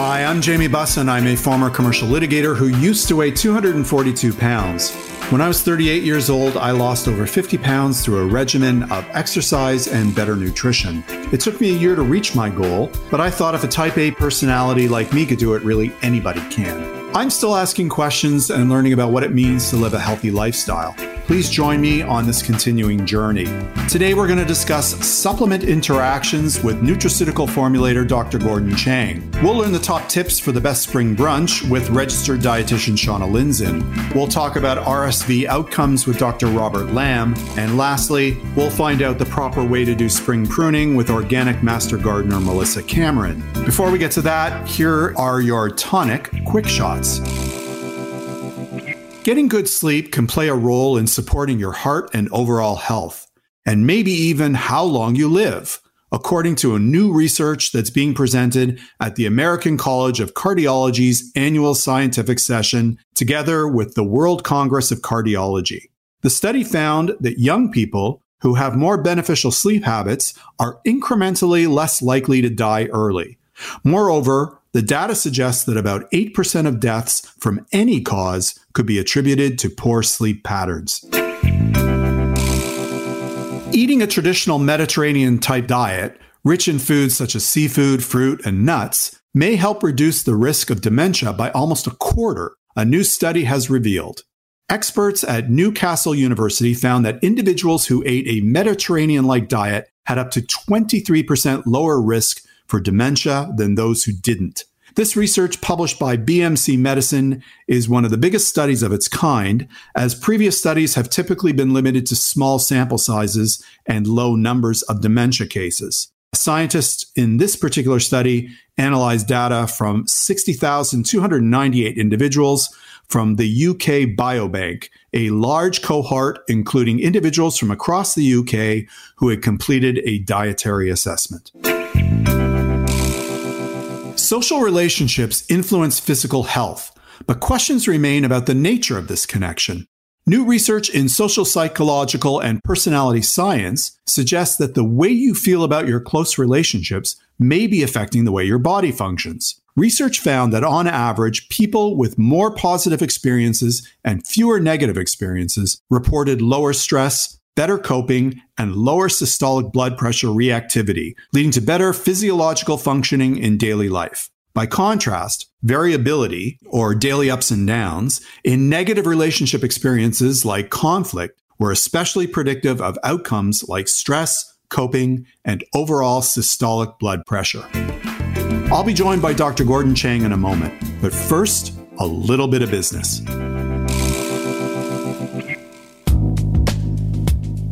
Hi, I'm Jamie Bussin. I'm a former commercial litigator who used to weigh 242 pounds. When I was 38 years old, I lost over 50 pounds through a regimen of exercise and better nutrition. It took me a year to reach my goal, but I thought if a type A personality like me could do it, really anybody can. I'm still asking questions and learning about what it means to live a healthy lifestyle. Please join me on this continuing journey. Today, we're going to discuss supplement interactions with nutraceutical formulator Dr. Gordon Chang. We'll learn the top tips for the best spring brunch with registered dietitian Shauna Lindzon. We'll talk about RSV outcomes with Dr. Robert Lam. And lastly, we'll find out the proper way to do spring pruning with organic master gardener Melissa Cameron. Before we get to that, here are your tonic quick shots. Getting good sleep can play a role in supporting your heart and overall health, and maybe even how long you live, according to a new research that's being presented at the American College of Cardiology's annual scientific session, together with the World Congress of Cardiology. The study found that young people who have more beneficial sleep habits are incrementally less likely to die early. Moreover, the data suggests that about 8% of deaths from any cause could be attributed to poor sleep patterns. Eating a traditional Mediterranean type diet, rich in foods such as seafood, fruit, and nuts, may help reduce the risk of dementia by almost a quarter, a new study has revealed. Experts at Newcastle University found that individuals who ate a Mediterranean like diet had up to 23% lower risk for dementia than those who didn't. This research published by BMC Medicine is one of the biggest studies of its kind, as previous studies have typically been limited to small sample sizes and low numbers of dementia cases. Scientists in this particular study analyzed data from 60,298 individuals from the UK Biobank, a large cohort including individuals from across the UK who had completed a dietary assessment. Social relationships influence physical health, but questions remain about the nature of this connection. New research in social psychological and personality science suggests that the way you feel about your close relationships may be affecting the way your body functions. Research found that on average, people with more positive experiences and fewer negative experiences reported lower stress, better coping, and lower systolic blood pressure reactivity, leading to better physiological functioning in daily life. By contrast, variability, or daily ups and downs, in negative relationship experiences like conflict were especially predictive of outcomes like stress, coping, and overall systolic blood pressure. I'll be joined by Dr. Gordon Chang in a moment, but first, a little bit of business.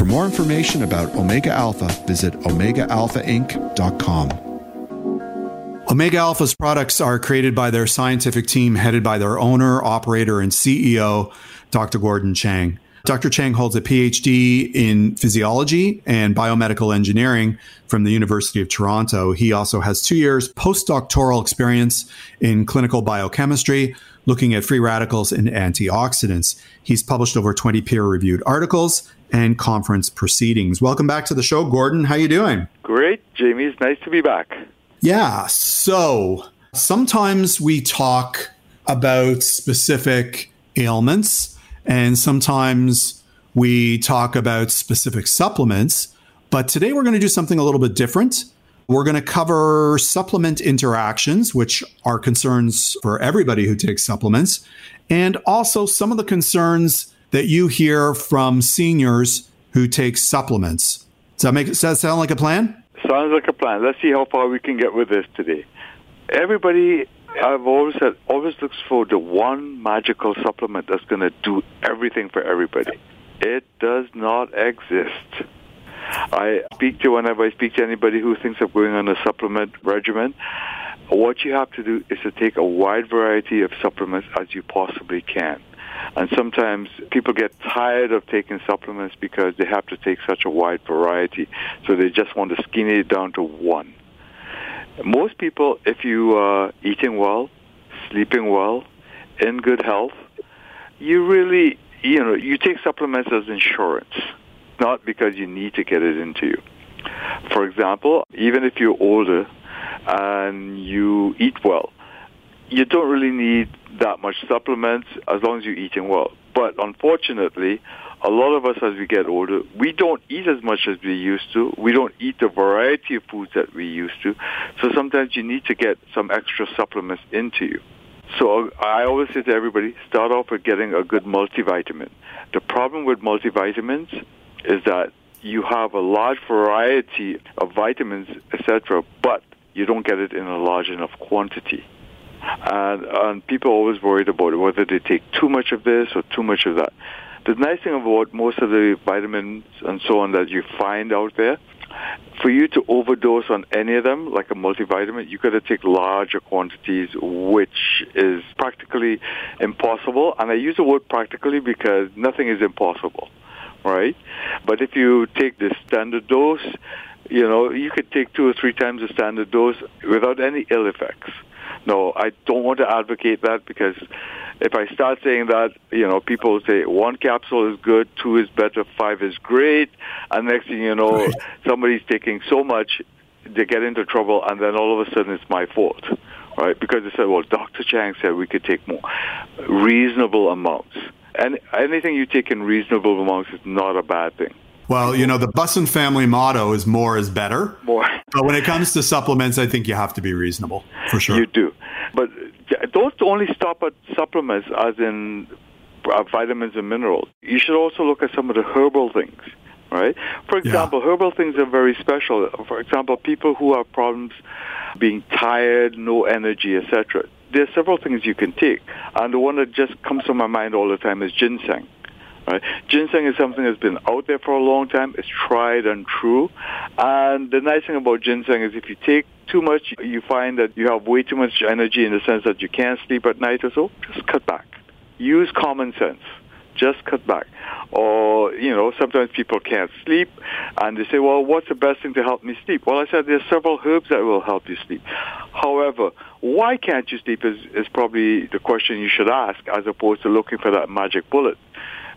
For more information about Omega Alpha, visit OmegaAlphaInc.com. Omega Alpha's products are created by their scientific team headed by their owner, operator, and CEO, Dr. Gordon Chang. Dr. Chang holds a PhD in physiology and biomedical engineering from the University of Toronto. He also has two years postdoctoral experience in clinical biochemistry, looking at free radicals and antioxidants. He's published over 20 peer-reviewed articles and conference proceedings. Welcome back to the show, Gordon. How you doing? Great, Jamie. It's nice to be back. Yeah. So sometimes we talk about specific ailments, and sometimes we talk about specific supplements. But today we're going to do something a little bit different. We're going to cover supplement interactions, which are concerns for everybody who takes supplements, and also some of the concerns that you hear from seniors who take supplements. Does that make does that sound like a plan? Sounds like a plan. Let's see how far we can get with this today. Everybody, I've always said, always looks for the one magical supplement that's going to do everything for everybody. It does not exist. I speak to whenever I speak to anybody who thinks of going on a supplement regimen. What you have to do is to take a wide variety of supplements as you possibly can. And sometimes people get tired of taking supplements because they have to take such a wide variety. So they just want to skinny it down to one. Most people, if you are eating well, sleeping well, in good health, you really, you know, you take supplements as insurance, not because you need to get it into you. For example, even if you're older and you eat well, you don't really need that much supplements as long as you're eating well. But unfortunately, a lot of us as we get older, we don't eat as much as we used to. We don't eat the variety of foods that we used to. So sometimes you need to get some extra supplements into you. So I always say to everybody, start off with getting a good multivitamin. The problem with multivitamins is that you have a large variety of vitamins, etc., but you don't get it in a large enough quantity. And, and people are always worried about whether they take too much of this or too much of that. The nice thing about most of the vitamins and so on that you find out there, for you to overdose on any of them, like a multivitamin, you've got to take larger quantities, which is practically impossible. And I use the word practically because nothing is impossible, right? But if you take the standard dose, you know, you could take two or three times the standard dose without any ill effects. No, I don't want to advocate that because if I start saying that, you know, people say one capsule is good, two is better, five is great, and next thing you know, right. somebody's taking so much, they get into trouble, and then all of a sudden it's my fault, right? Because they said, well, Dr. Chang said we could take more reasonable amounts. And anything you take in reasonable amounts is not a bad thing. Well, you know, the Bussin family motto is more is better. More. But when it comes to supplements, I think you have to be reasonable, for sure. You do. But don't only stop at supplements, as in uh, vitamins and minerals. You should also look at some of the herbal things, right? For example, yeah. herbal things are very special. For example, people who have problems being tired, no energy, etc. There are several things you can take. And the one that just comes to my mind all the time is ginseng. Right? Ginseng is something that's been out there for a long time. It's tried and true. And the nice thing about ginseng is if you take too much, you find that you have way too much energy in the sense that you can't sleep at night or so. Just cut back. Use common sense. Just cut back. Or, you know, sometimes people can't sleep and they say, well, what's the best thing to help me sleep? Well, I said there's several herbs that will help you sleep. However, why can't you sleep is, is probably the question you should ask as opposed to looking for that magic bullet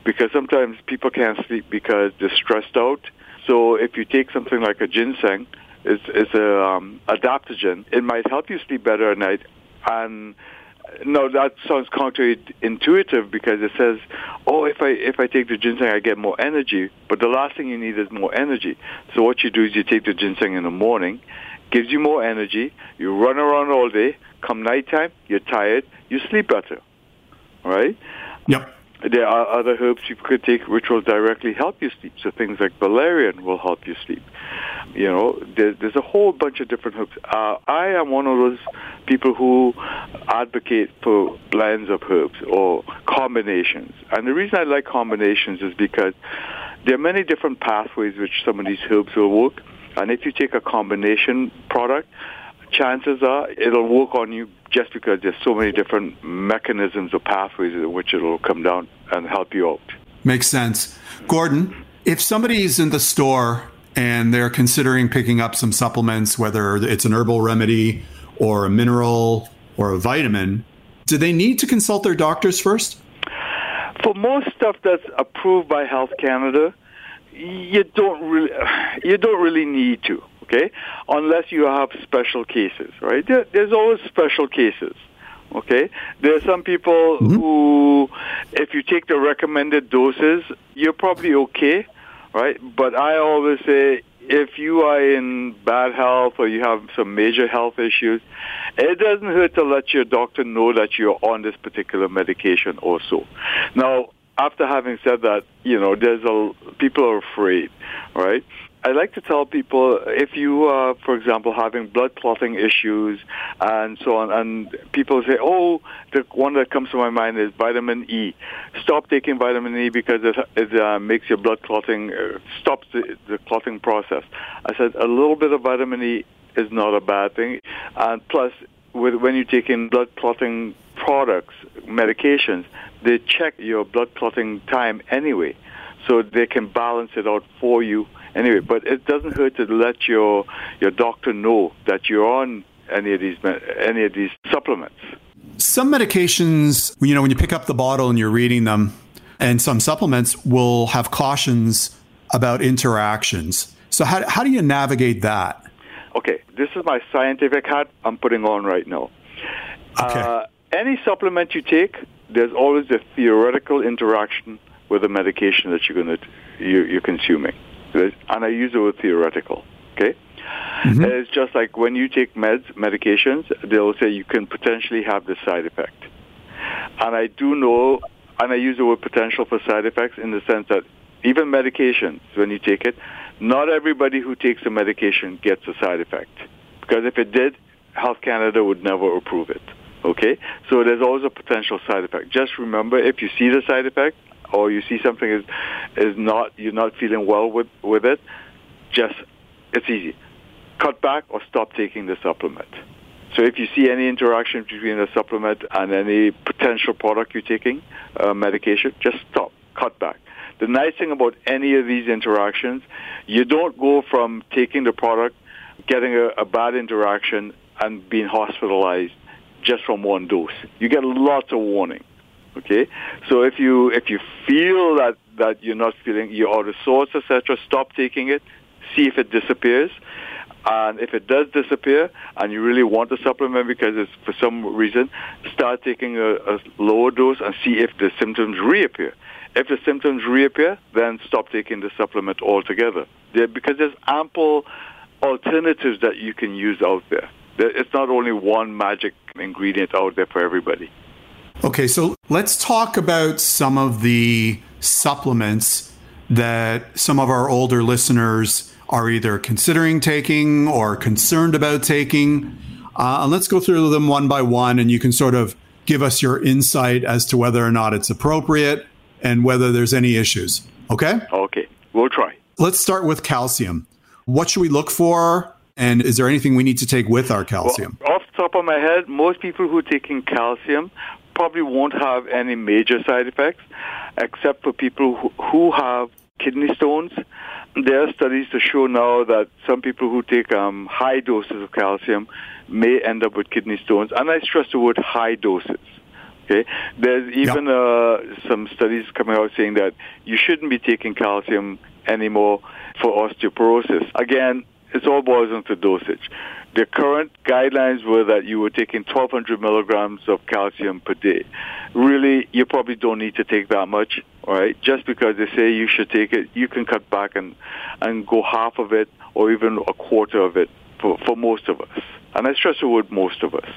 because sometimes people can't sleep because they're stressed out. So if you take something like a ginseng, it's, it's a um, adaptogen. It might help you sleep better at night. And no, that sounds counterintuitive because it says, "Oh, if I if I take the ginseng, I get more energy." But the last thing you need is more energy. So what you do is you take the ginseng in the morning, gives you more energy. You run around all day. Come nighttime, you're tired. You sleep better, right? Yep. There are other herbs you could take which will directly help you sleep. So things like valerian will help you sleep. You know, there, there's a whole bunch of different herbs. Uh, I am one of those people who advocate for blends of herbs or combinations. And the reason I like combinations is because there are many different pathways which some of these herbs will work. And if you take a combination product, chances are it'll work on you just because there's so many different mechanisms or pathways in which it'll come down and help you out. Makes sense. Gordon, if somebody's in the store and they're considering picking up some supplements, whether it's an herbal remedy or a mineral or a vitamin, do they need to consult their doctors first? For most stuff that's approved by Health Canada, you don't really you don't really need to okay? Unless you have special cases, right? There, there's always special cases, okay? There are some people mm-hmm. who, if you take the recommended doses, you're probably okay, right? But I always say, if you are in bad health or you have some major health issues, it doesn't hurt to let your doctor know that you're on this particular medication also. Now, after having said that, you know, there's a people are afraid, right? I like to tell people if you are, for example, having blood clotting issues and so on, and people say, oh, the one that comes to my mind is vitamin E. Stop taking vitamin E because it, it uh, makes your blood clotting, uh, stops the, the clotting process. I said, a little bit of vitamin E is not a bad thing. And plus, with, when you take in blood clotting products, medications, they check your blood clotting time anyway. So they can balance it out for you anyway, but it doesn't hurt to let your your doctor know that you're on any of these any of these supplements. Some medications, you know, when you pick up the bottle and you're reading them, and some supplements will have cautions about interactions. So how how do you navigate that? Okay, this is my scientific hat I'm putting on right now. Okay. Uh, any supplement you take, there's always a theoretical interaction with the medication that you're going to you, you're consuming and I use the word theoretical. Okay, mm-hmm. it's just like when you take meds, medications, they'll say you can potentially have this side effect, and I do know, and I use the word potential for side effects in the sense that even medications, when you take it, not everybody who takes a medication gets a side effect, because if it did, Health Canada would never approve it. Okay, so there's always a potential side effect. Just remember, if you see the side effect, or you see something is is not you're not feeling well with with it, just it's easy. Cut back or stop taking the supplement. So if you see any interaction between the supplement and any potential product you're taking, uh, medication, just stop, cut back. The nice thing about any of these interactions, you don't go from taking the product, getting a, a bad interaction, and being hospitalized just from one dose. You get lots of warning. Okay, so if you if you feel that that you're not feeling you're of sorts, etc., stop taking it. See if it disappears. And if it does disappear and you really want the supplement because it's for some reason, start taking a, a lower dose and see if the symptoms reappear. If the symptoms reappear, then stop taking the supplement altogether. There, because there's ample alternatives that you can use out there. It's not only one magic ingredient out there for everybody. Okay, so let's talk about some of the supplements that some of our older listeners are either considering taking or concerned about taking. Uh, and let's go through them one by one, and you can sort of give us your insight as to whether or not it's appropriate and whether there's any issues. Okay? Okay, we'll try. Let's start with calcium. What should we look for? And is there anything we need to take with our calcium? Well, off the top of my head, most people who are taking calcium probably won't have any major side effects, except for people who, who have kidney stones. There are studies to show now that some people who take um, high doses of calcium may end up with kidney stones, and I stress the word high doses. Okay, there's even yep. uh, some studies coming out saying that you shouldn't be taking calcium anymore for osteoporosis. Again, it all boils down to dosage. The current guidelines were that you were taking 1,200 milligrams of calcium per day. Really, you probably don't need to take that much, right? Just because they say you should take it, you can cut back and, and go half of it or even a quarter of it for, for most of us. And I stress the word most of us.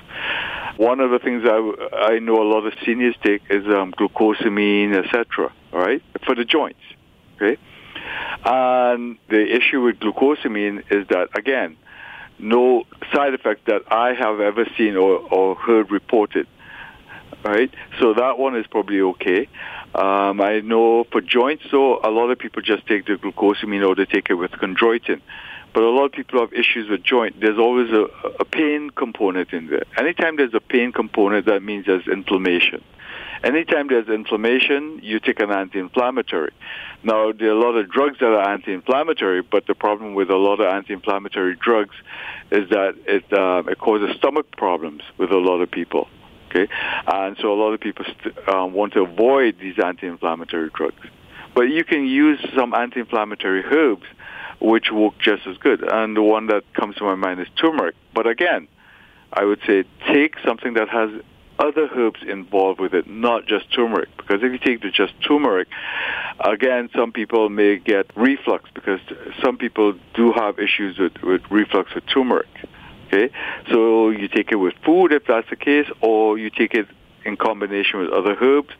One of the things I, I know a lot of seniors take is um, glucosamine, etc., all right, for the joints, okay? And the issue with glucosamine is that, again, no side effect that I have ever seen or, or heard reported. Right? So that one is probably okay. Um, I know for joints, so a lot of people just take the glucosamine or they take it with chondroitin. But a lot of people have issues with joint. There's always a, a pain component in there. Anytime there's a pain component, that means there's inflammation. Anytime there's inflammation, you take an anti-inflammatory. Now, there are a lot of drugs that are anti-inflammatory, but the problem with a lot of anti-inflammatory drugs is that it, uh, it causes stomach problems with a lot of people. Okay, and so a lot of people st- um, want to avoid these anti-inflammatory drugs. But you can use some anti-inflammatory herbs which work just as good. And the one that comes to my mind is turmeric. But again, I would say take something that has other herbs involved with it, not just turmeric. Because if you take the just turmeric, again, some people may get reflux because some people do have issues with, with reflux with turmeric. Okay, so you take it with food if that's the case, or you take it in combination with other herbs,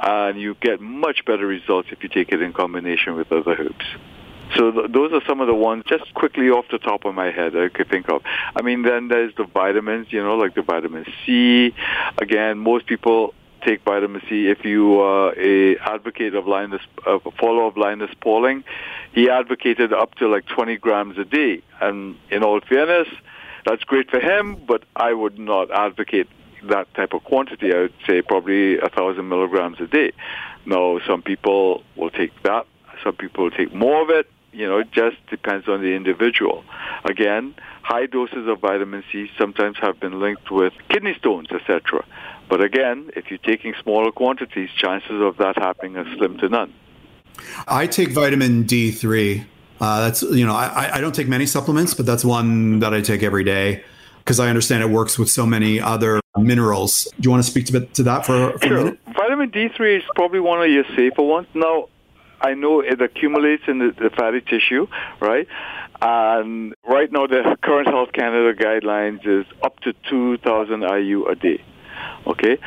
and you get much better results if you take it in combination with other herbs. So th- those are some of the ones just quickly off the top of my head I could think of. I mean, then there's the vitamins, you know, like the vitamin C. Again, most people take vitamin C. If you are a advocate of Linus, a follower of Linus Pauling, he advocated up to like 20 grams a day. And in all fairness, that's great for him, but I would not advocate that type of quantity. I would say probably a thousand milligrams a day. Now, some people will take that. Some people take more of it. You know, it just depends on the individual. Again, high doses of vitamin C sometimes have been linked with kidney stones, etc. But again, if you're taking smaller quantities, chances of that happening are slim to none. I take vitamin D3. Uh, that's you know I, I don't take many supplements, but that's one that I take every day because I understand it works with so many other minerals. Do you want to speak to, to that for, for sure. a minute? Vitamin D3 is probably one of your safer ones. Now, I know it accumulates in the, the fatty tissue, right? And right now, the current Health Canada guidelines is up to 2,000 IU a day. Okay?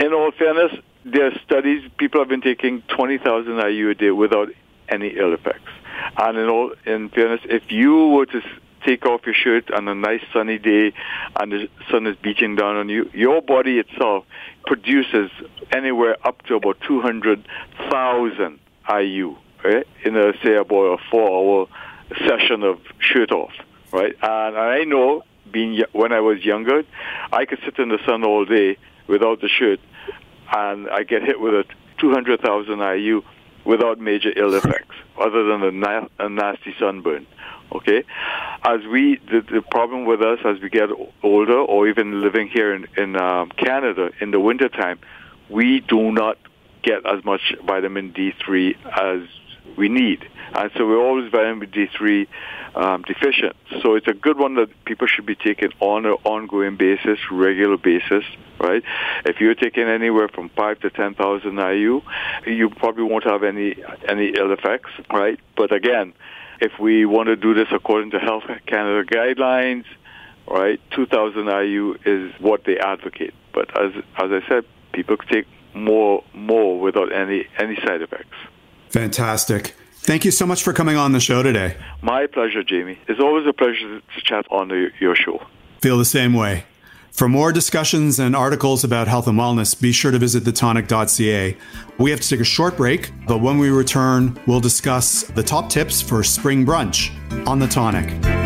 In all fairness, there are studies, people have been taking 20,000 IU a day without any ill effects. And in all, in fairness, if you were to take off your shirt on a nice sunny day and the sun is beating down on you, your body itself produces anywhere up to about 200,000 IU, right? In a, say, about a four-hour session of shirt off, right? And I know, being when I was younger, I could sit in the sun all day without the shirt, and I get hit with a 200,000 IU without major ill effects, other than a, na- a nasty sunburn. Okay, as we the, the problem with us as we get older, or even living here in in um, Canada in the wintertime, we do not get as much vitamin D3 as we need, and so we're always vitamin D3 um, deficient. So it's a good one that people should be taking on an ongoing basis, regular basis, right? If you're taking anywhere from five to ten thousand IU, you probably won't have any any ill effects, right? But again, if we want to do this according to Health Canada guidelines, right, 2,000 IU is what they advocate. But as as I said, people take more more without any any side effects. Fantastic. Thank you so much for coming on the show today. My pleasure, Jamie. It's always a pleasure to chat on the, your show. Feel the same way. For more discussions and articles about health and wellness, be sure to visit thetonic.ca. We have to take a short break, but when we return, we'll discuss the top tips for spring brunch on The Tonic.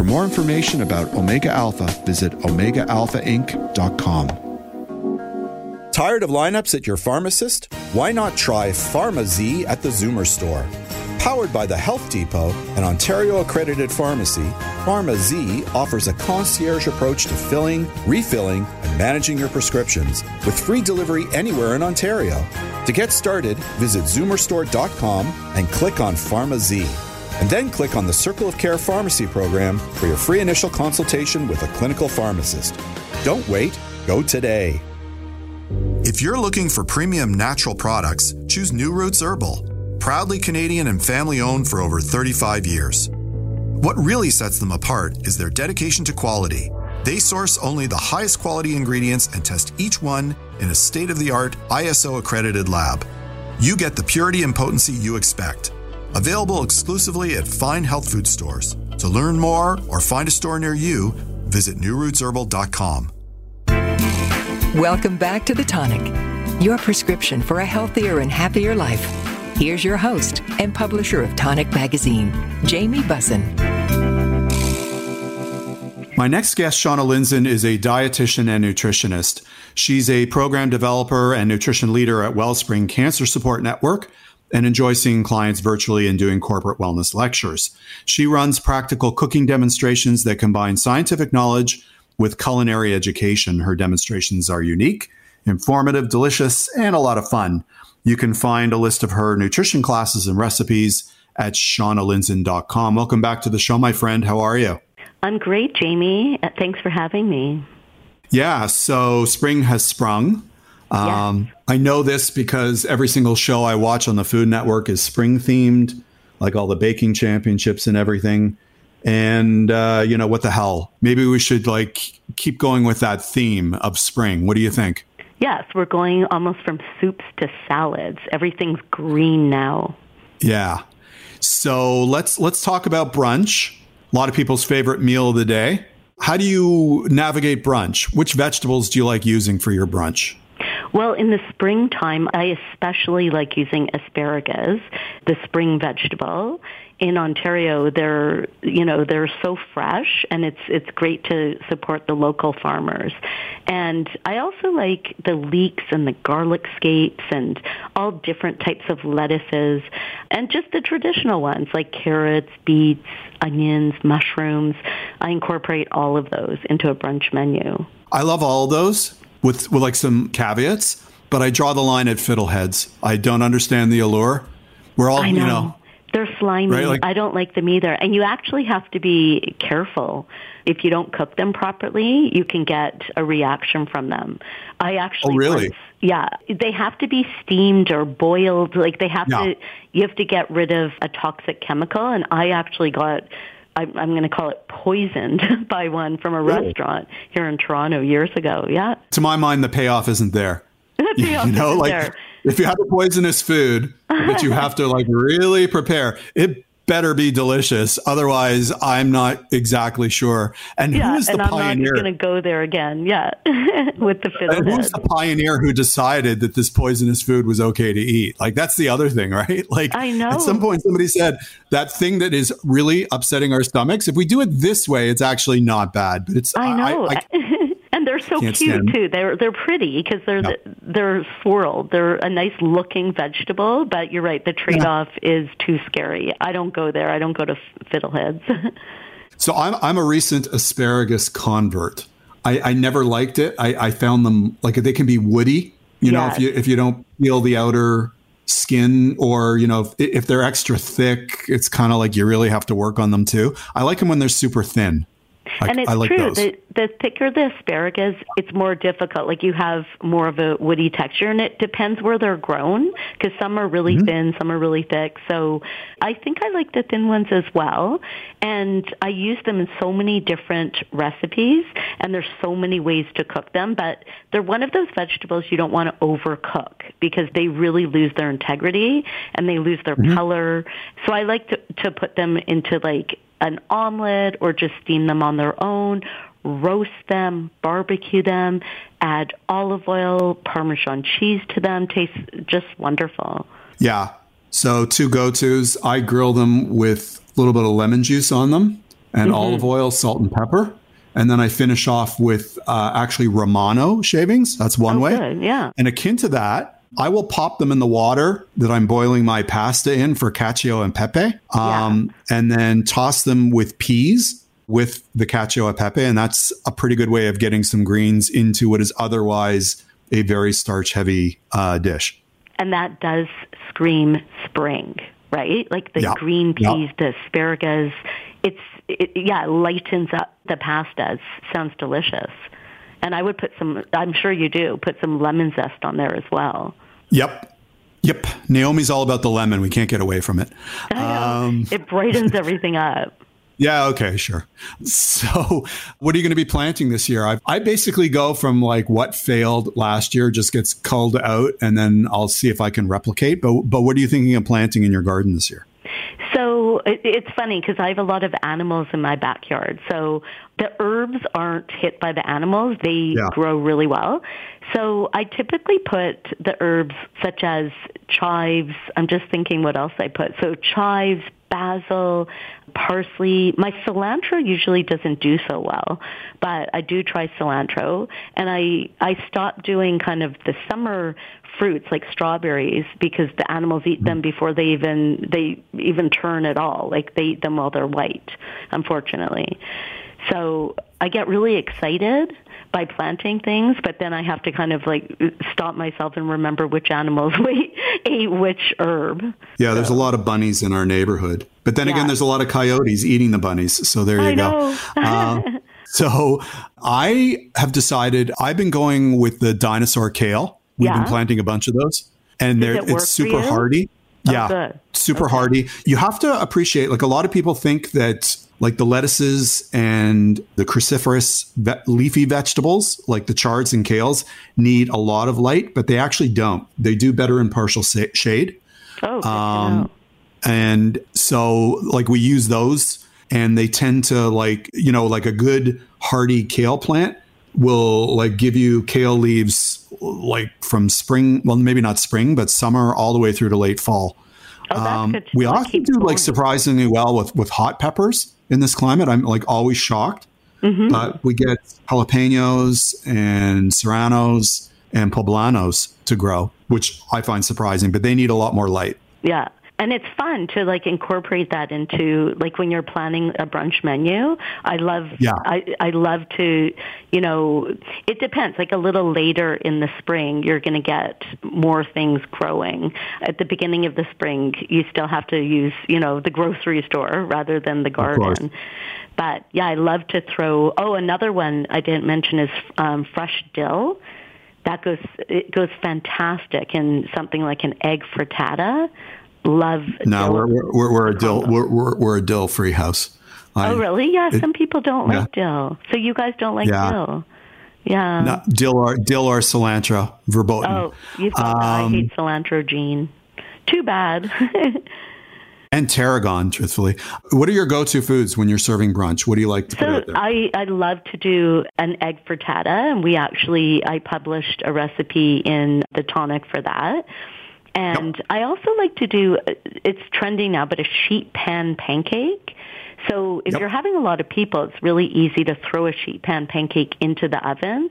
For more information about Omega Alpha, visit OmegaAlphaInc.com. Tired of lineups at your pharmacist? Why not try PharmaZ at the Zoomer store? Powered by the Health Depot, an Ontario accredited pharmacy, PharmaZ offers a concierge approach to filling, refilling, and managing your prescriptions with free delivery anywhere in Ontario. To get started, visit zoomerstore.com and click on PharmaZ. And then click on the Circle of Care Pharmacy program for your free initial consultation with a clinical pharmacist. Don't wait, go today. If you're looking for premium natural products, choose New Roots Herbal. Proudly Canadian and family owned for over 35 years. What really sets them apart is their dedication to quality. They source only the highest quality ingredients and test each one in a state of the art ISO accredited lab. You get the purity and potency you expect. Available exclusively at fine health food stores. To learn more or find a store near you, visit newrootsherbal.com. Welcome back to The Tonic, your prescription for a healthier and happier life. Here's your host and publisher of Tonic Magazine, Jamie Bussin. My next guest, Shauna Lindzon, is a dietitian and nutritionist. She's a program developer and nutrition leader at Wellspring Cancer Support Network and enjoy seeing clients virtually and doing corporate wellness lectures. She runs practical cooking demonstrations that combine scientific knowledge with culinary education. Her demonstrations are unique, informative, delicious, and a lot of fun. You can find a list of her nutrition classes and recipes at shaunalindzon.com. Welcome back to the show, my friend. How are you? I'm great, Jamie. Thanks for having me. Yeah, so spring has sprung. Um, Yes. I know this because every single show I watch on the Food Network is spring themed, like all the baking championships and everything. And uh, you know what the hell? Maybe we should like keep going with that theme of spring. What do you think? Yes, we're going almost from soups to salads. Everything's green now. Yeah. So let's let's talk about brunch. A lot of people's favorite meal of the day. How do you navigate brunch? Which vegetables do you like using for your brunch? Well, in the springtime, I especially like using asparagus, the spring vegetable. In Ontario, they're you know they're so fresh, and it's it's great to support the local farmers. And I also like the leeks and the garlic scapes and all different types of lettuces, and just the traditional ones like carrots, beets, onions, mushrooms. I incorporate all of those into a brunch menu. I love all those with with like some caveats, but I draw the line at fiddleheads. I don't understand the allure. We're all, know. you know, They're slimy. Right, like- I don't like them either. And you actually have to be careful. If you don't cook them properly, you can get a reaction from them. I actually Oh, really? once- yeah, they have to be steamed or boiled. Like they have Yeah. to you have to get rid of a toxic chemical and I actually got I'm, I'm going to call it poisoned by one from a restaurant here in Toronto years ago. Yeah. to my mind, the payoff isn't there. The You payoff know, isn't like there. if you have a poisonous food that you have to like really prepare, it better be delicious. Otherwise, I'm not exactly sure. And yeah, who is the and I'm pioneer? not going to go there again. Yeah, with the And who's the pioneer who decided that this poisonous food was okay to eat? Like that's the other thing, right? Like I know. at some point somebody said that thing that is really upsetting our stomachs. If we do it this way, it's actually not bad. But it's I know. I, and they're so Can't cute stand- too. They're they're pretty because they're Yeah. they're swirled. They're a nice looking vegetable, but you're right. The trade off is too scary. I don't go there. I don't go to fiddleheads. So I'm I'm a recent asparagus convert. I, I never liked it. I, I found them like they can be woody. You know, if you if you don't peel the outer skin, or you know, if, if they're extra thick, it's kind of like you really have to work on them too. I like them when they're super thin. I, and it's I like true. The, the thicker the asparagus, it's more difficult. Like you have more of a woody texture, and it depends where they're grown. Because some are really Mm-hmm. thin, some are really thick. So I think I like the thin ones as well. And I use them in so many different recipes, and there's so many ways to cook them. But they're one of those vegetables you don't want to overcook because they really lose their integrity and they lose their Mm-hmm. color. So I like to to put them into like an omelet or just steam them on their own, roast them, barbecue them, add olive oil, Parmesan cheese to them. Tastes just wonderful. Yeah. So two go tos. I grill them with a little bit of lemon juice on them and Mm-hmm. olive oil, salt, and pepper. And then I finish off with uh, actually Romano shavings. That's one Oh, way. good, yeah. And akin to that, I will pop them in the water that I'm boiling my pasta in for cacio and pepe, um, and then toss them with peas with the cacio e pepe. And that's a pretty good way of getting some greens into what is otherwise a very starch heavy uh, dish. And that does scream spring, right? Like the Yeah. green Yeah. peas, the asparagus. It's, it, yeah, it lightens up the pastas. Sounds delicious. And I would put some, I'm sure you do, put some lemon zest on there as well. Yep. Yep. Naomi's all about the lemon. We can't get away from it. Um, it brightens everything up. Yeah, okay, sure. So, what are you going to be planting this year? I, I basically go from like what failed last year just gets culled out, and then I'll see if I can replicate. But, but what are you thinking of planting in your garden this year? So it, it's funny because I have a lot of animals in my backyard. So the herbs aren't hit by the animals; they Yeah. grow really well. So I typically put the herbs such as chives. I'm just thinking what else I put. So chives, basil, parsley. My cilantro usually doesn't do so well, but I do try cilantro. And I I stopped doing kind of the summer fruits like strawberries because the animals eat them before they even they even turn at all. Like they eat them while they're white, unfortunately. So I get really excited by planting things, but then I have to kind of like stop myself and remember which animals ate which herb. Yeah, there's a lot of bunnies in our neighborhood. But then Yeah. again, there's a lot of coyotes eating the bunnies. So there you I go. know. Uh, so I have decided I've been going with the dinosaur kale. We've Yeah. been planting a bunch of those, and they're it it's super hardy. Oh, yeah, good. super hardy. You have to appreciate, like a lot of people think that like the lettuces and the cruciferous ve- leafy vegetables, like the chards and kales, need a lot of light, but they actually don't. They do better in partial sa- shade. Oh, Um. And so, like, we use those, and they tend to, like, you know, like a good hardy kale plant will, like, give you kale leaves, like, from spring, well, maybe not spring, but summer all the way through to late fall. Oh, Um, we also do, like, surprisingly well with, with hot peppers in this climate. I'm, like, always shocked. Mm-hmm. But we get jalapenos and serranos and poblanos to grow, which I find surprising, but they need a lot more light. Yeah. And it's fun to like incorporate that into like when you're planning a brunch menu. I love Yeah. I I love to, you know, it depends. Like a little later in the spring, you're going to get more things growing. At the beginning of the spring, you still have to use, you know, the grocery store rather than the garden. But yeah, I love to throw. Oh, another one I didn't mention is um, fresh dill. That goes it goes fantastic in something like an egg frittata. Love. No, dill we're, we're, we're, a dill we're, we're, we're a dill free house. I- Oh, really? Yeah. it- some people don't yeah. like dill, so you guys don't like Yeah. dill. Yeah. No, dill or dill or cilantro verboten. Oh, you've got. I Um, hate cilantro, Gene. Too bad. and tarragon. Truthfully, what are your go-to foods when you're serving brunch? What do you like to put So there? I, I love to do an egg frittata, and we actually I published a recipe in the tonic for that. And I also like to do uh, it's trending now, but a sheet pan pancake. So if Yep. you're having a lot of people, it's really easy to throw a sheet pan pancake into the oven.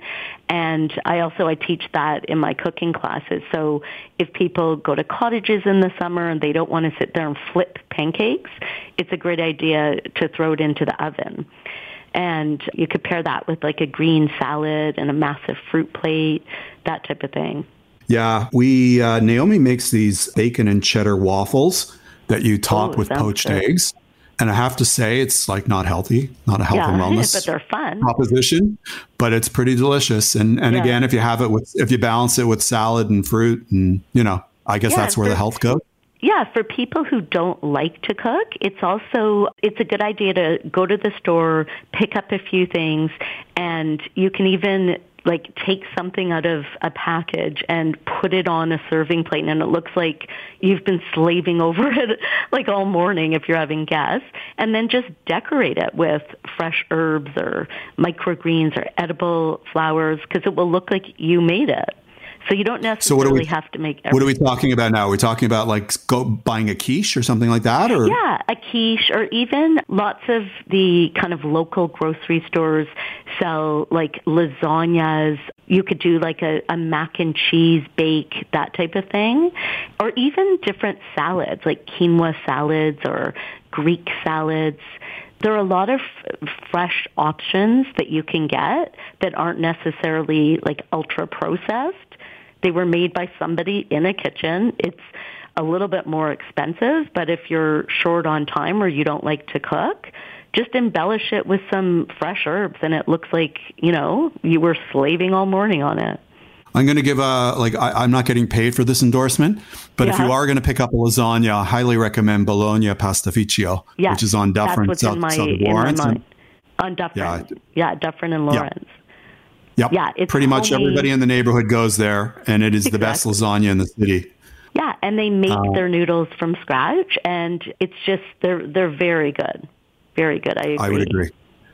And I also I teach that in my cooking classes. So if people go to cottages in the summer and they don't want to sit there and flip pancakes, it's a great idea to throw it into the oven. And you could pair that with like a green salad and a massive fruit plate, that type of thing. Yeah, we uh, Naomi makes these bacon and cheddar waffles that you top with poached good. eggs. And I have to say, it's like not healthy, not a health and wellness but they're fun. proposition, but it's pretty delicious. And and Yeah. again, if you have it with if you balance it with salad and fruit, and you know, I guess Yeah, that's where for- the health goes. Yeah, for people who don't like to cook, it's also it's a good idea to go to the store, pick up a few things, and you can even like take something out of a package and put it on a serving plate and it looks like you've been slaving over it like all morning if you're having guests and then just decorate it with fresh herbs or microgreens or edible flowers because it will look like you made it. So you don't So necessarily what are we have to make What are we talking about now? We're we talking about like go buying a quiche or something like that, or Yeah, a quiche, or even lots of the kind of local grocery stores sell like lasagnas. You could do like a, a mac and cheese bake, that type of thing, or even different salads like quinoa salads or Greek salads. There are a lot of f- fresh options that you can get that aren't necessarily like ultra processed. They were made by somebody in a kitchen. It's a little bit more expensive, but if you're short on time or you don't like to cook, just embellish it with some fresh herbs and it looks like, you know, you were slaving all morning on it. I'm going to give a like I, I'm not getting paid for this endorsement, but if you are going to pick up a lasagna, I highly recommend Bologna Pastificio, Yeah, which is on Dufferin, South, my, South of in my Lawrence. And- On Dufferin. Yeah. Yeah, Dufferin and Yeah. Yep. Yeah, it's pretty much homemade. everybody in the neighborhood goes there, and it is the best lasagna in the city. Yeah, and they make Uh, their noodles from scratch and it's just they're they're very good. Very good. I agree. I would agree.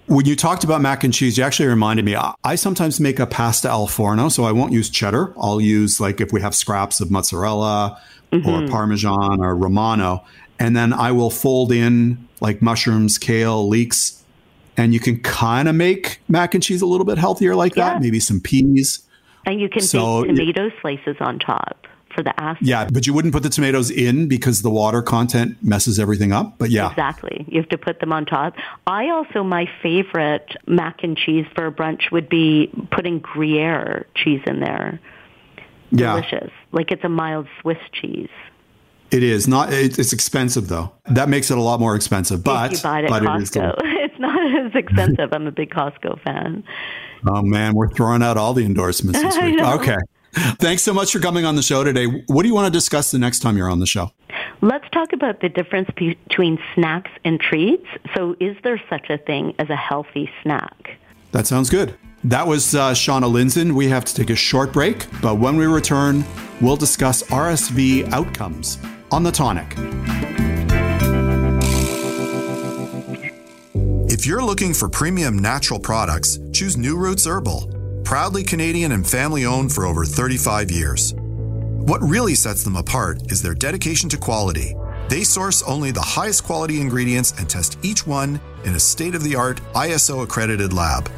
When you talked about mac and cheese, you actually reminded me. I, I sometimes make a pasta al forno, so I won't use cheddar. I'll use like if we have scraps of mozzarella Mm-hmm. or Parmesan or Romano, and then I will fold in like mushrooms, kale, leeks, and you can kind of make mac and cheese a little bit healthier like Yeah. that. Maybe some peas. And you can So- bake tomato slices on top for the acid. Yeah, but you wouldn't put the tomatoes in because the water content messes everything up. But yeah. Exactly. You have to put them on top. I also, my favorite mac and cheese for a brunch would be putting Gruyere cheese in there. Yeah. Delicious. Like it's a mild Swiss cheese. It is not. It's expensive though. That makes it a lot more expensive. But if you buy it at but Costco, it is it's expensive. I'm a big Costco fan. Oh man, we're throwing out all the endorsements this week. Okay. Thanks so much for coming on the show today. What do you want to discuss the next time you're on the show? Let's talk about the difference between snacks and treats. So, is there such a thing as a healthy snack? That sounds good. That was uh, Shauna Lindzon. We have to take a short break, but when we return, we'll discuss RSV outcomes on the tonic. If you're looking for premium natural products, choose New Roots Herbal. Proudly Canadian and family owned for over 35 years. What really sets them apart is their dedication to quality. They source only the highest quality ingredients and test each one in a state of the art ISO accredited lab.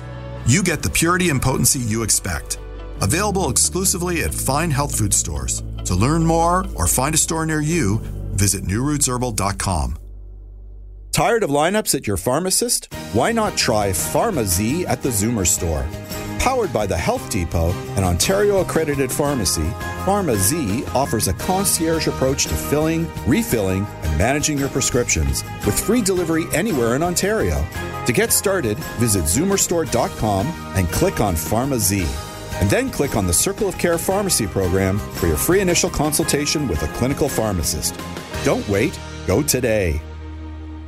You get the purity and potency you expect. Available exclusively at fine health food stores. To learn more or find a store near you, visit newrootsherbal.com. Tired of lineups at your pharmacist? Why not try PharmaZ at the Zoomer store? Powered by the Health Depot, an Ontario accredited pharmacy, PharmaZ offers a concierge approach to filling, refilling, and managing your prescriptions with free delivery anywhere in Ontario. To get started, visit zoomerstore.com and click on PharmaZ. And then click on the Circle of Care Pharmacy program for your free initial consultation with a clinical pharmacist. Don't wait, go today.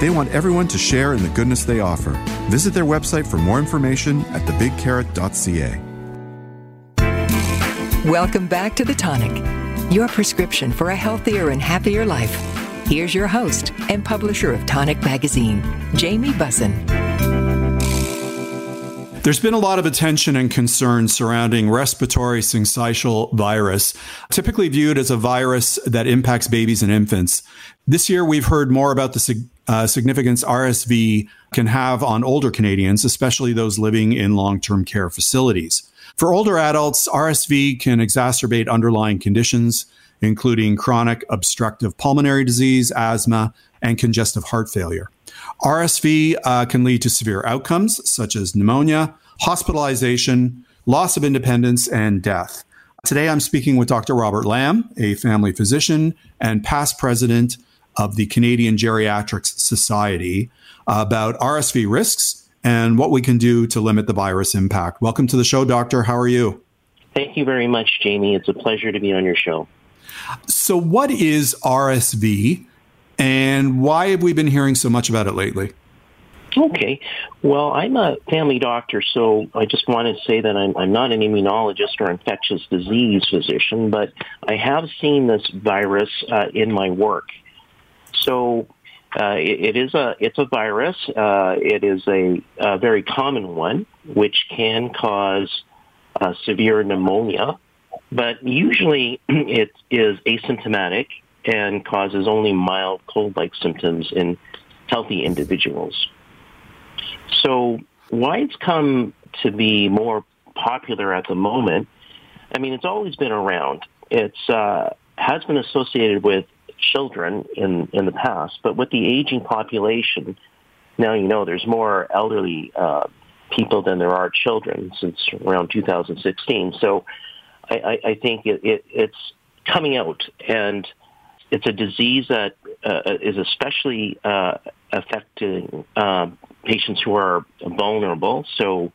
They want everyone to share in the goodness they offer. Visit their website for more information at thebigcarrot.ca. Welcome back to The Tonic, your prescription for a healthier and happier life. Here's your host and publisher of Tonic Magazine, Jamie Bussin. There's been a lot of attention and concern surrounding respiratory syncytial virus, typically viewed as a virus that impacts babies and infants. This year, we've heard more about the sig- uh, significance RSV can have on older Canadians, especially those living in long term care facilities. For older adults, RSV can exacerbate underlying conditions, including chronic obstructive pulmonary disease, asthma, and congestive heart failure. RSV uh, can lead to severe outcomes such as pneumonia, hospitalization, loss of independence, and death. Today, I'm speaking with Dr. Robert Lam, a family physician and past president of the Canadian Geriatrics Society, about RSV risks and what we can do to limit the virus impact. Welcome to the show, Doctor. How are you? Thank you very much, Jamie. It's a pleasure to be on your show. So, what is RSV? And why have we been hearing so much about it lately? Okay. Well, I'm a family doctor, so I just want to say that I'm, I'm not an immunologist or infectious disease physician, but I have seen this virus uh, in my work. So uh, it, it is a it's a virus. Uh, it is a, a, very common one, which can cause uh, severe pneumonia, but usually it is asymptomatic and causes only mild cold-like symptoms in healthy individuals. So why it's come to be more popular at the moment, I mean, it's always been around. It's uh, has been associated with children in, in the past, but with the aging population, now you know there's more elderly uh, people than there are children since around 2016. So I, I, I think it, it, it's coming out, and it's a disease that uh, is especially uh, affecting uh, patients who are vulnerable. So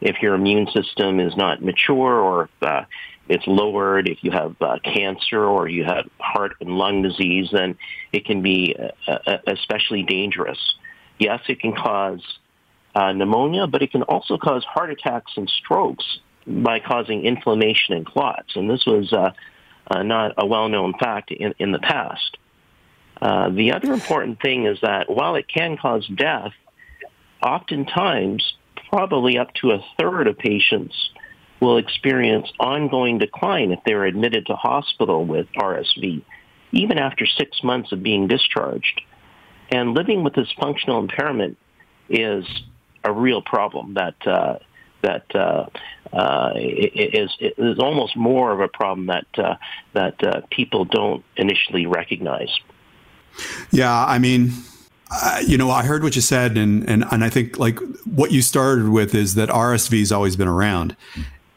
if your immune system is not mature or if, uh, it's lowered, if you have uh, cancer or you have heart and lung disease, then it can be uh, uh especially dangerous. Yes, it can cause uh, pneumonia, but it can also cause heart attacks and strokes by causing inflammation and clots. And this was uh, not a well-known fact in, in the past. Uh, the other important thing is that while it can cause death, oftentimes, probably up to a third of patients will experience ongoing decline if they're admitted to hospital with RSV, even after six months of being discharged. And living with this functional impairment is a real problem that uh, that uh, uh, is, is almost more of a problem that uh, that uh, people don't initially recognize. Yeah, I mean, uh, you know, I heard what you said, and and and I think like what you started with is that RSV has always been around,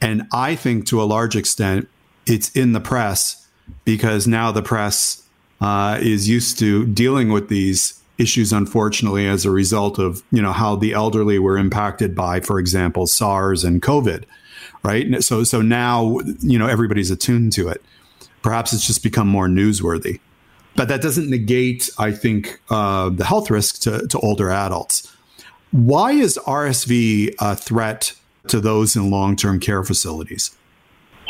and I think to a large extent it's in the press because now the press uh, is used to dealing with these issues unfortunately as a result of you know how the elderly were impacted by for example SARS and COVID right? So so now you know everybody's attuned to it. Perhaps it's just become more newsworthy. But that doesn't negate I think uh, the health risk to, to older adults. Why is RSV a threat to those in long-term care facilities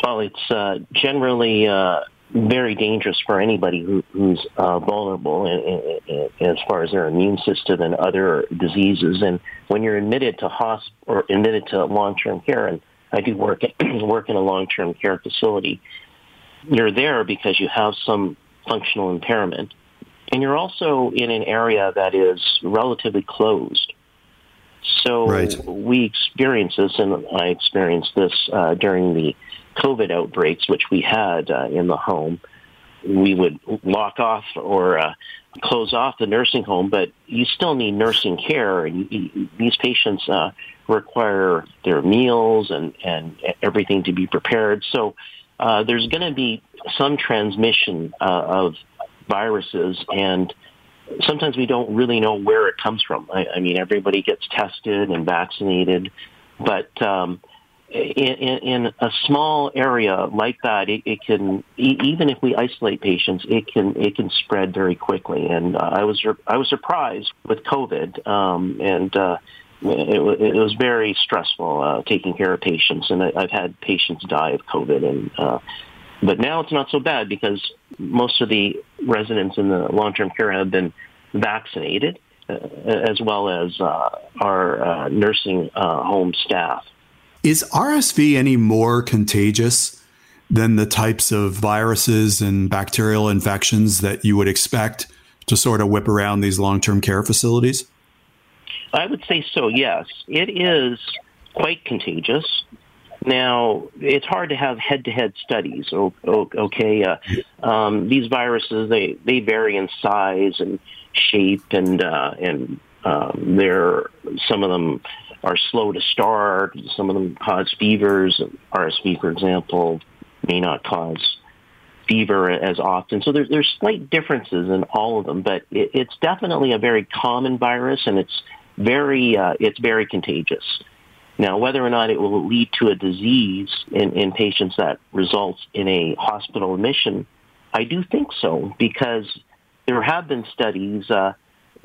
well it's uh, generally uh very dangerous for anybody who, who's uh, vulnerable in, in, in, as far as their immune system and other diseases. And when you're admitted to hosp or admitted to long-term care, and I do work work in a long-term care facility, you're there because you have some functional impairment, and you're also in an area that is relatively closed. So right. we experience this, and I experienced this uh, during the COVID outbreaks, which we had uh, in the home, we would lock off or uh, close off the nursing home, but you still need nursing care, and you, these patients uh, require their meals and, and everything to be prepared. So uh, there's going to be some transmission uh, of viruses, and sometimes we don't really know where it comes from. I, I mean, everybody gets tested and vaccinated, but um, in, in, a small area like that, it, it can even if we isolate patients, it can it can spread very quickly. And uh, I was I was surprised with COVID, um, and uh, it, it, was very stressful uh, taking care of patients. And I, have had patients die of COVID, and uh, but now it's not so bad because most of the residents in the long-term care have been vaccinated, uh, as well as uh, our nursing home staff. Is RSV any more contagious than the types of viruses and bacterial infections that you would expect to sort of whip around these long term care facilities? I would say so, yes. It is quite contagious. Now, it's hard to have head-to-head studies. Okay, uh, um, these viruses they, they vary in size and shape, and uh, and um, they're some of them are slow to start. Some of them cause fevers. RSV, for example, may not cause fever as often. So there's there's slight differences in all of them, but it, it's definitely a very common virus, and it's very uh, it's very contagious. Now, whether or not it will lead to a disease in, in patients that results in a hospital admission, I do think so because there have been studies. Uh,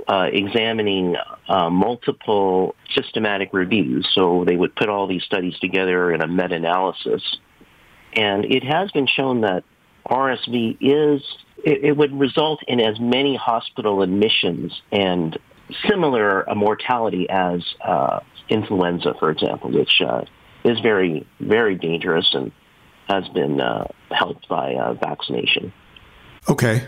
uh, examining uh, multiple systematic reviews. So they would put all these studies together in a meta-analysis. And it has been shown that RSV is, it, it would result in as many hospital admissions and similar mortality as uh, influenza, for example, which uh, is very, very dangerous and has been uh, helped by uh, vaccination. Okay.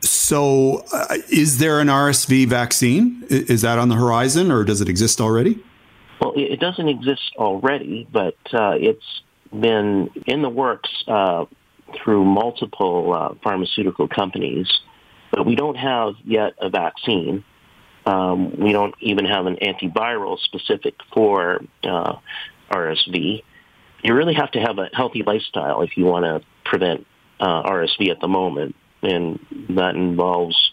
So, uh, is there an RSV vaccine? Is that on the horizon, or does it exist already? Well, it doesn't exist already, but uh, it's been in the works uh, through multiple uh, pharmaceutical companies. But we don't have yet a vaccine. Um, we don't even have an antiviral specific for uh, RSV. You really have to have a healthy lifestyle if you want to prevent uh, RSV at the moment and that involves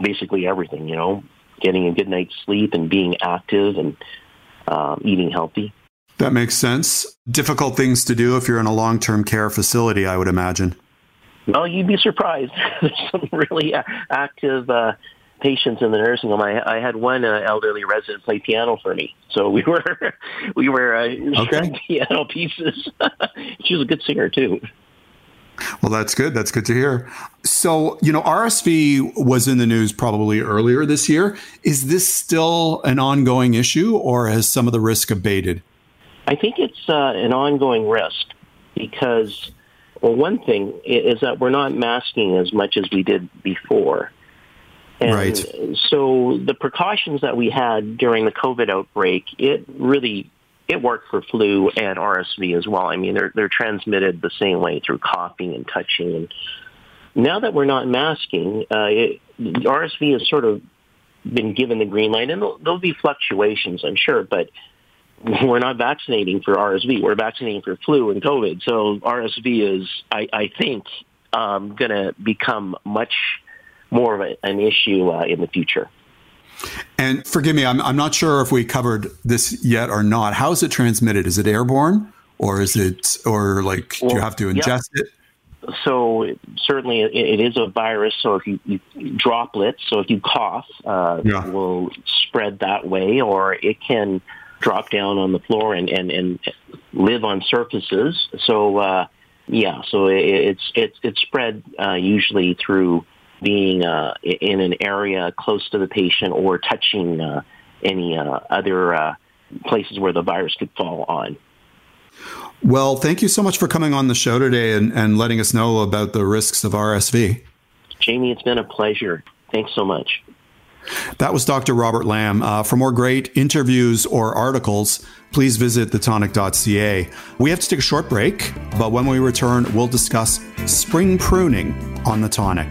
basically everything. You know, getting a good night's sleep and being active and uh, eating healthy. That makes sense. Difficult things to do if you're in a long-term care facility, I would imagine. Well, you'd be surprised. There's some really active uh, patients in the nursing home. I, I had one uh, elderly resident play piano for me, so we were we were uh, okay. piano pieces. she was a good singer too. Well, that's good. That's good to hear. So, you know, RSV was in the news probably earlier this year. Is this still an ongoing issue or has some of the risk abated? I think it's uh, an ongoing risk because, well, one thing is that we're not masking as much as we did before. And right. So the precautions that we had during the COVID outbreak, it really it worked for flu and RSV as well. I mean, they're they're transmitted the same way through coughing and touching. And now that we're not masking, uh, it, RSV has sort of been given the green light, and there'll, there'll be fluctuations, I'm sure, but we're not vaccinating for RSV. We're vaccinating for flu and COVID. So RSV is, I, I think, um, going to become much more of a, an issue uh, in the future. And forgive me, I'm, I'm not sure if we covered this yet or not. How is it transmitted? Is it airborne or is it, or like, well, do you have to ingest yeah. it? So certainly it, it is a virus. So if you, you droplets, so if you cough, uh, yeah. it will spread that way, or it can drop down on the floor and, and, and live on surfaces. So uh, yeah, so it, it's it's it's spread uh, usually through being uh, in an area close to the patient or touching uh, any uh, other uh, places where the virus could fall on. Well, thank you so much for coming on the show today and, and letting us know about the risks of RSV. Jamie, it's been a pleasure. Thanks so much. That was Dr. Robert Lam. Uh, for more great interviews or articles, please visit thetonic.ca. We have to take a short break, but when we return, we'll discuss spring pruning on the tonic.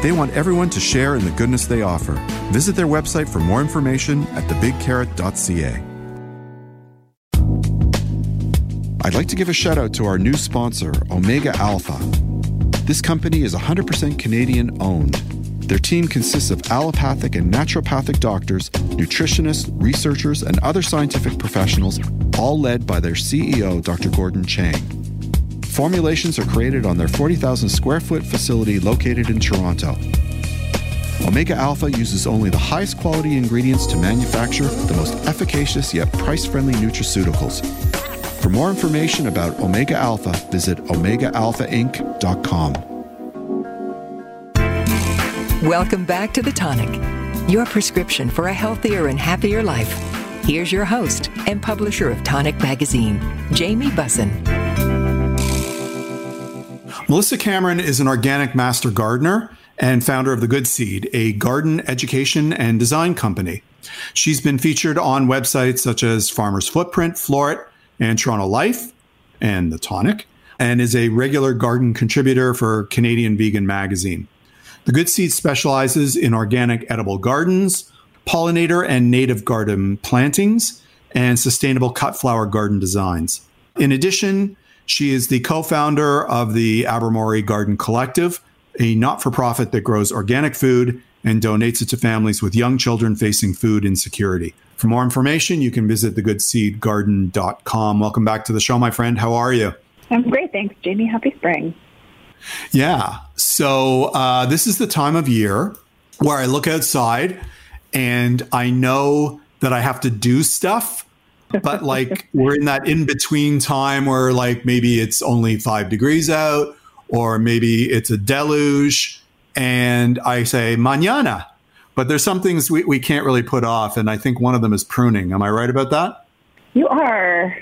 They want everyone to share in the goodness they offer. Visit their website for more information at thebigcarrot.ca. I'd like to give a shout out to our new sponsor, Omega Alpha. This company is 100% Canadian owned. Their team consists of allopathic and naturopathic doctors, nutritionists, researchers, and other scientific professionals, all led by their CEO, Dr. Gordon Chang. Formulations are created on their 40,000 square foot facility located in Toronto. Omega Alpha uses only the highest quality ingredients to manufacture the most efficacious yet price friendly nutraceuticals. For more information about Omega Alpha, visit OmegaAlphaInc.com. Welcome back to The Tonic, your prescription for a healthier and happier life. Here's your host and publisher of Tonic Magazine, Jamie Bussin. Melissa Cameron is an organic master gardener and founder of The Good Seed, a garden education and design company. She's been featured on websites such as Farmer's Footprint, Floret, and Toronto Life and The Tonic, and is a regular garden contributor for Canadian Vegan Magazine. The Good Seed specializes in organic edible gardens, pollinator and native garden plantings, and sustainable cut flower garden designs. In addition, she is the co founder of the Abermory Garden Collective, a not for profit that grows organic food and donates it to families with young children facing food insecurity. For more information, you can visit thegoodseedgarden.com. Welcome back to the show, my friend. How are you? I'm great. Thanks, Jamie. Happy spring. Yeah. So, uh, this is the time of year where I look outside and I know that I have to do stuff. But like we're in that in between time where like maybe it's only five degrees out or maybe it's a deluge. And I say, mañana, but there's some things we, we can't really put off. And I think one of them is pruning. Am I right about that? You are.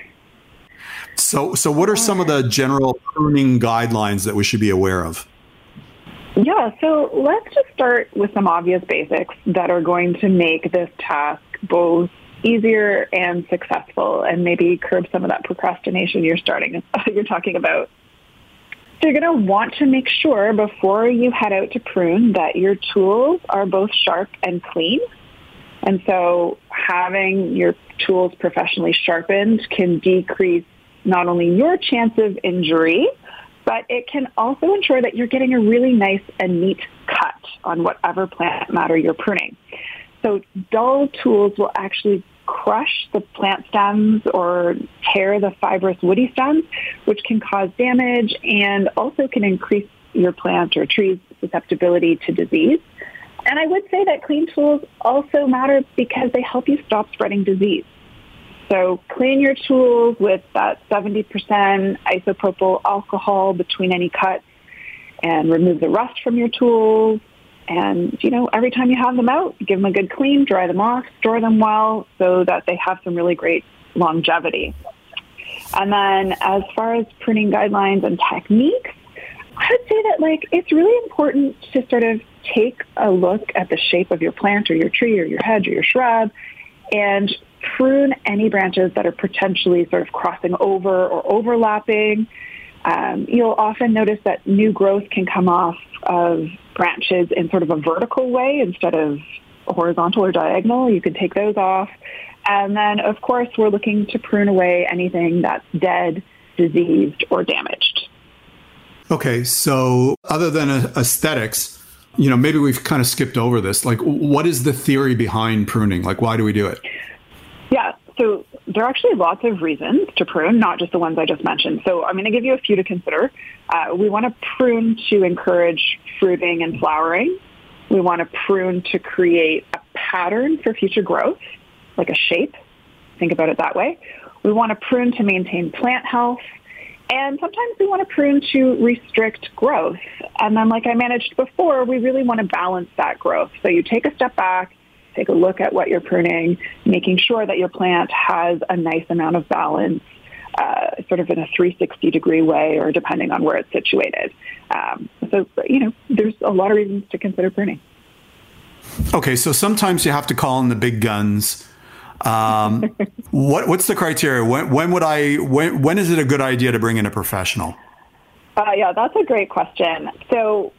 So, so what are some of the general pruning guidelines that we should be aware of? Yeah, so let's just start with some obvious basics that are going to make this task both easier and successful and maybe curb some of that procrastination you're starting you're talking about. So you're going to want to make sure before you head out to prune that your tools are both sharp and clean. And so having your tools professionally sharpened can decrease not only your chance of injury, but it can also ensure that you're getting a really nice and neat cut on whatever plant matter you're pruning. So dull tools will actually crush the plant stems or tear the fibrous woody stems, which can cause damage and also can increase your plant or tree's susceptibility to disease. And I would say that clean tools also matter because they help you stop spreading disease. So clean your tools with that 70% isopropyl alcohol between any cuts and remove the rust from your tools. And, you know, every time you have them out, give them a good clean, dry them off, store them well so that they have some really great longevity. And then as far as pruning guidelines and techniques, I would say that like it's really important to sort of take a look at the shape of your plant or your tree or your hedge or your shrub and prune any branches that are potentially sort of crossing over or overlapping. Um, you'll often notice that new growth can come off of branches in sort of a vertical way instead of horizontal or diagonal. You can take those off. And then, of course, we're looking to prune away anything that's dead, diseased, or damaged. Okay, so other than aesthetics, you know, maybe we've kind of skipped over this. Like, what is the theory behind pruning? Like, why do we do it? Yeah, so there are actually lots of reasons to prune, not just the ones I just mentioned. So I'm going to give you a few to consider. Uh, we want to prune to encourage fruiting and flowering. We want to prune to create a pattern for future growth, like a shape. Think about it that way. We want to prune to maintain plant health. And sometimes we want to prune to restrict growth. And then, like I managed before, we really want to balance that growth. So you take a step back, take a look at what you're pruning, making sure that your plant has a nice amount of balance, uh, sort of in a 360 degree way or depending on where it's situated. Um, so, you know, there's a lot of reasons to consider pruning. Okay, so sometimes you have to call in the big guns. Um, what, what's the criteria? When, when would I? When, when is it a good idea to bring in a professional? Uh, yeah, that's a great question. So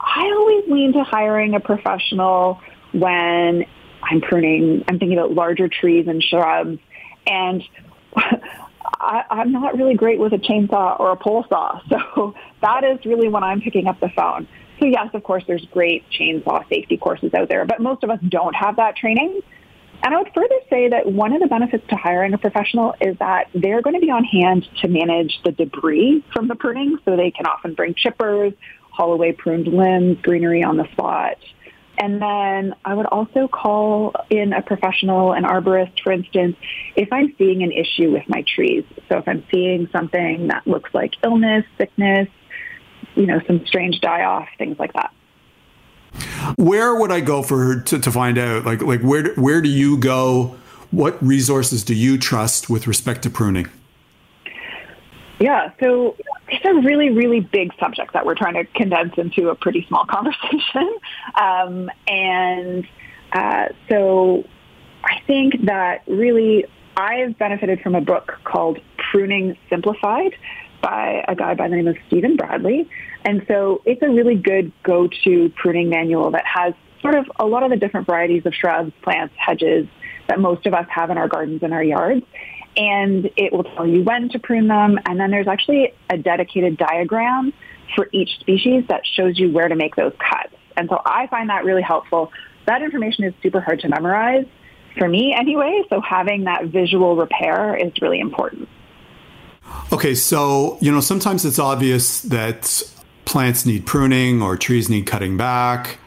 I always lean to hiring a professional when I'm pruning, I'm thinking about larger trees and shrubs. And I, I'm not really great with a chainsaw or a pole saw. So that is really when I'm picking up the phone. So yes, of course, there's great chainsaw safety courses out there, but most of us don't have that training. And I would further say that one of the benefits to hiring a professional is that they're going to be on hand to manage the debris from the pruning. So they can often bring chippers, haul away pruned limbs, greenery on the spot. And then I would also call in a professional, an arborist, for instance, if I'm seeing an issue with my trees. So if I'm seeing something that looks like illness, sickness, you know, some strange die off, things like that. Where would I go for to, to find out? Like, like where where do you go? What resources do you trust with respect to pruning? Yeah, so it's a really, really big subject that we're trying to condense into a pretty small conversation. Um, and uh, so I think that really I've benefited from a book called Pruning Simplified by a guy by the name of Stephen Bradley. And so it's a really good go-to pruning manual that has sort of a lot of the different varieties of shrubs, plants, hedges that most of us have in our gardens and our yards and it will tell you when to prune them. And then there's actually a dedicated diagram for each species that shows you where to make those cuts. And so I find that really helpful. That information is super hard to memorize for me anyway, so having that visual repair is really important. Okay, so, you know, sometimes it's obvious that plants need pruning or trees need cutting back.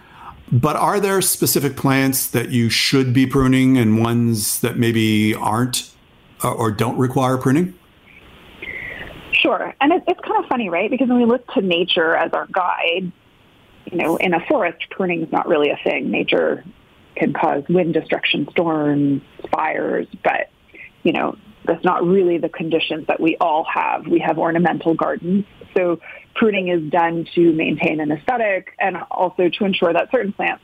But are there specific plants that you should be pruning and ones that maybe aren't Uh, or don't require pruning? Sure. And it, it's kind of funny, right? Because when we look to nature as our guide, you know, in a forest, pruning is not really a thing. Nature can cause wind destruction, storms, fires, but, you know, that's not really the conditions that we all have. We have ornamental gardens. So pruning is done to maintain an aesthetic and also to ensure that certain plants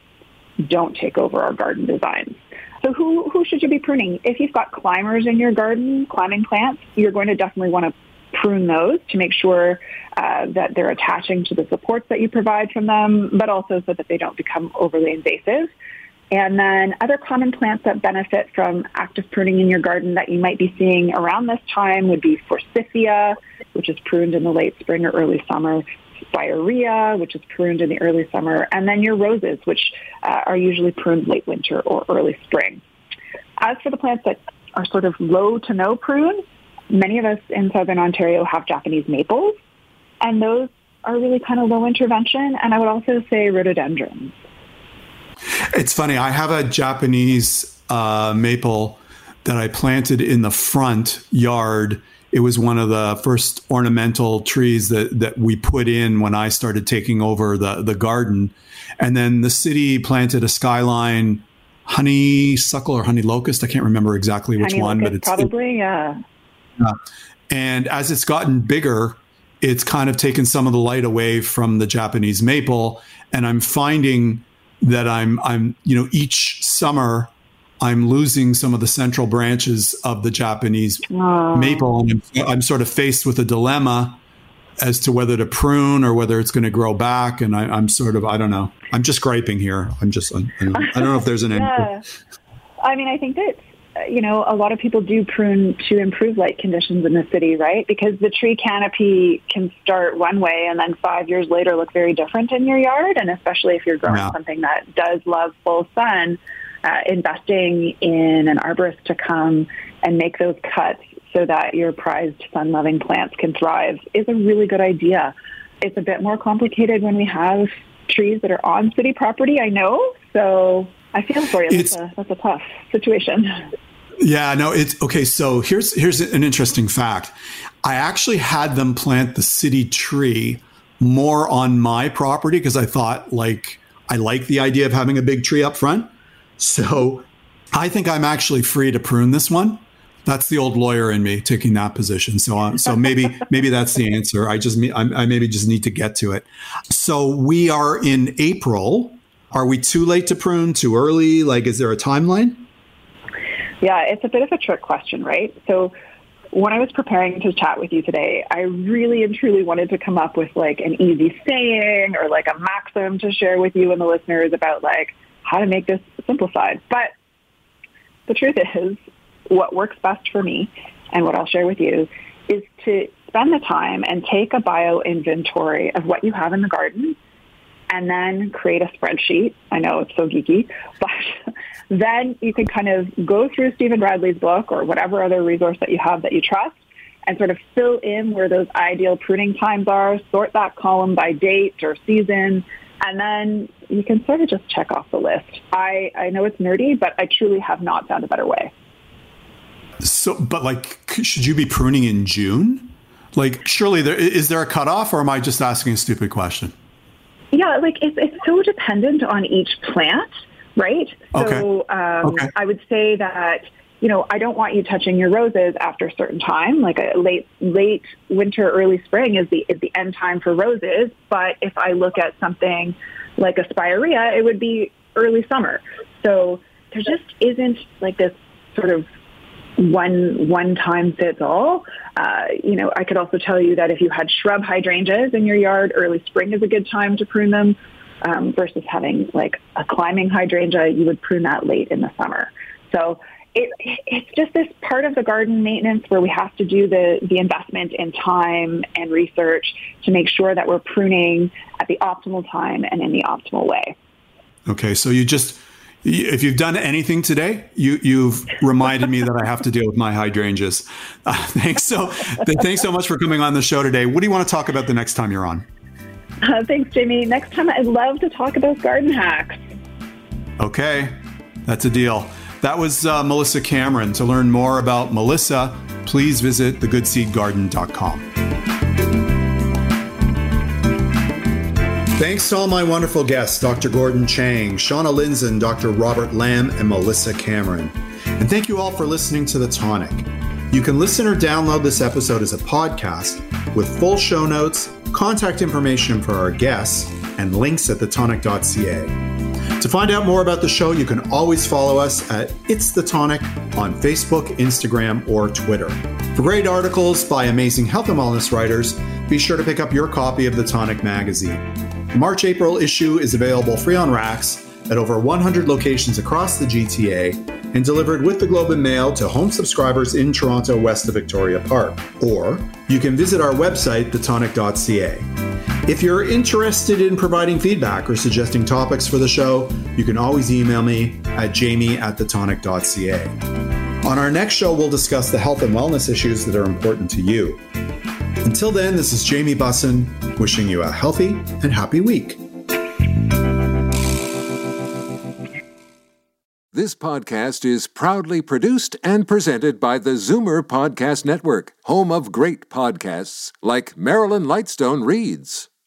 don't take over our garden designs. So who, who should you be pruning? If you've got climbers in your garden, climbing plants, you're going to definitely want to prune those to make sure uh, that they're attaching to the supports that you provide from them, but also so that they don't become overly invasive. And then other common plants that benefit from active pruning in your garden that you might be seeing around this time would be forsythia, which is pruned in the late spring or early summer, spirea, which is pruned in the early summer, and then your roses, which uh, are usually pruned late winter or early spring. As for the plants that are sort of low to no prune, many of us in southern Ontario have Japanese maples, and those are really kind of low intervention. And I would also say rhododendrons. It's funny. I have a Japanese uh, maple that I planted in the front yard. It was one of the first ornamental trees that, that we put in when I started taking over the, the garden. And then the city planted a skyline honeysuckle or honey locust. I can't remember exactly which honey one, but it's probably, yeah. yeah. And as it's gotten bigger, it's kind of taken some of the light away from the Japanese maple. And I'm finding that I'm, I'm, you know, each summer I'm losing some of the central branches of the Japanese oh. maple. And I'm, sort of faced with a dilemma as to whether to prune or whether it's going to grow back. And I, am sort of, I don't know. I'm just griping here. I'm just, I don't, I don't know if there's an yeah. I mean, I think that you know, a lot of people do prune to improve light conditions in the city, right? Because the tree canopy can start one way and then five years later look very different in your yard. And especially if you're growing yeah. something that does love full sun, uh, investing in an arborist to come and make those cuts so that your prized sun-loving plants can thrive is a really good idea. It's a bit more complicated when we have trees that are on city property, I know. So I feel for you. That's a, that's a tough situation. Yeah, no, it's okay. So here's here's an interesting fact. I actually had them plant the city tree more on my property because I thought like I like the idea of having a big tree up front. So I think I'm actually free to prune this one. That's the old lawyer in me taking that position. So, uh, so maybe maybe that's the answer. I just I, I maybe just need to get to it. So we are in April. Are we too late to prune? Too early? Like, is there a timeline? Yeah, it's a bit of a trick question, right? So when I was preparing to chat with you today, I really and truly wanted to come up with like an easy saying or like a maxim to share with you and the listeners about like how to make this simplified. But the truth is, what works best for me and what I'll share with you is to spend the time and take a bio inventory of what you have in the garden and then create a spreadsheet. I know it's so geeky, but then you can kind of go through Stephen Bradley's book or whatever other resource that you have that you trust and sort of fill in where those ideal pruning times are, sort that column by date or season, and then you can sort of just check off the list. I, I know it's nerdy, but I truly have not found a better way. So, but like, should you be pruning in June? Like, surely there is there a cutoff, or am I just asking a stupid question? Yeah, like it's, it's so dependent on each plant, right? Okay. So um, okay. I would say that you know I don't want you touching your roses after a certain time. Like a late late winter, early spring is the is the end time for roses. But if I look at something like a spirea, it would be early summer. So there just isn't like this sort of one one time fits all. Uh, you know, I could also tell you that if you had shrub hydrangeas in your yard, early spring is a good time to prune them. Um, versus having like a climbing hydrangea, you would prune that late in the summer. So it, it's just this part of the garden maintenance where we have to do the, the investment in time and research to make sure that we're pruning at the optimal time and in the optimal way. Okay, so you just if you've done anything today, you, you've reminded me that I have to deal with my hydrangeas. Uh, thanks so thanks so much for coming on the show today. What do you want to talk about the next time you're on? Uh, thanks, Jamie. Next time, I'd love to talk about garden hacks. Okay, that's a deal. That was uh, Melissa Cameron. To learn more about Melissa, please visit thegoodseedgarden.com. Thanks to all my wonderful guests, Dr. Gordon Chang, Shauna Lindzon, Dr. Robert Lam, and Melissa Cameron. And thank you all for listening to The Tonic. You can listen or download this episode as a podcast with full show notes, contact information for our guests, and links at thetonic.ca. To find out more about the show, you can always follow us at It's the Tonic on Facebook, Instagram, or Twitter. For great articles by amazing health and wellness writers, be sure to pick up your copy of the Tonic magazine. The March April issue is available free on racks at over 100 locations across the GTA and delivered with the Globe and Mail to home subscribers in Toronto west of Victoria Park. Or you can visit our website, thetonic.ca. If you're interested in providing feedback or suggesting topics for the show, you can always email me at jamie at thetonic.ca. On our next show, we'll discuss the health and wellness issues that are important to you. Until then, this is Jamie Bussin wishing you a healthy and happy week. This podcast is proudly produced and presented by the Zoomer Podcast Network, home of great podcasts like Marilyn Lightstone Reads,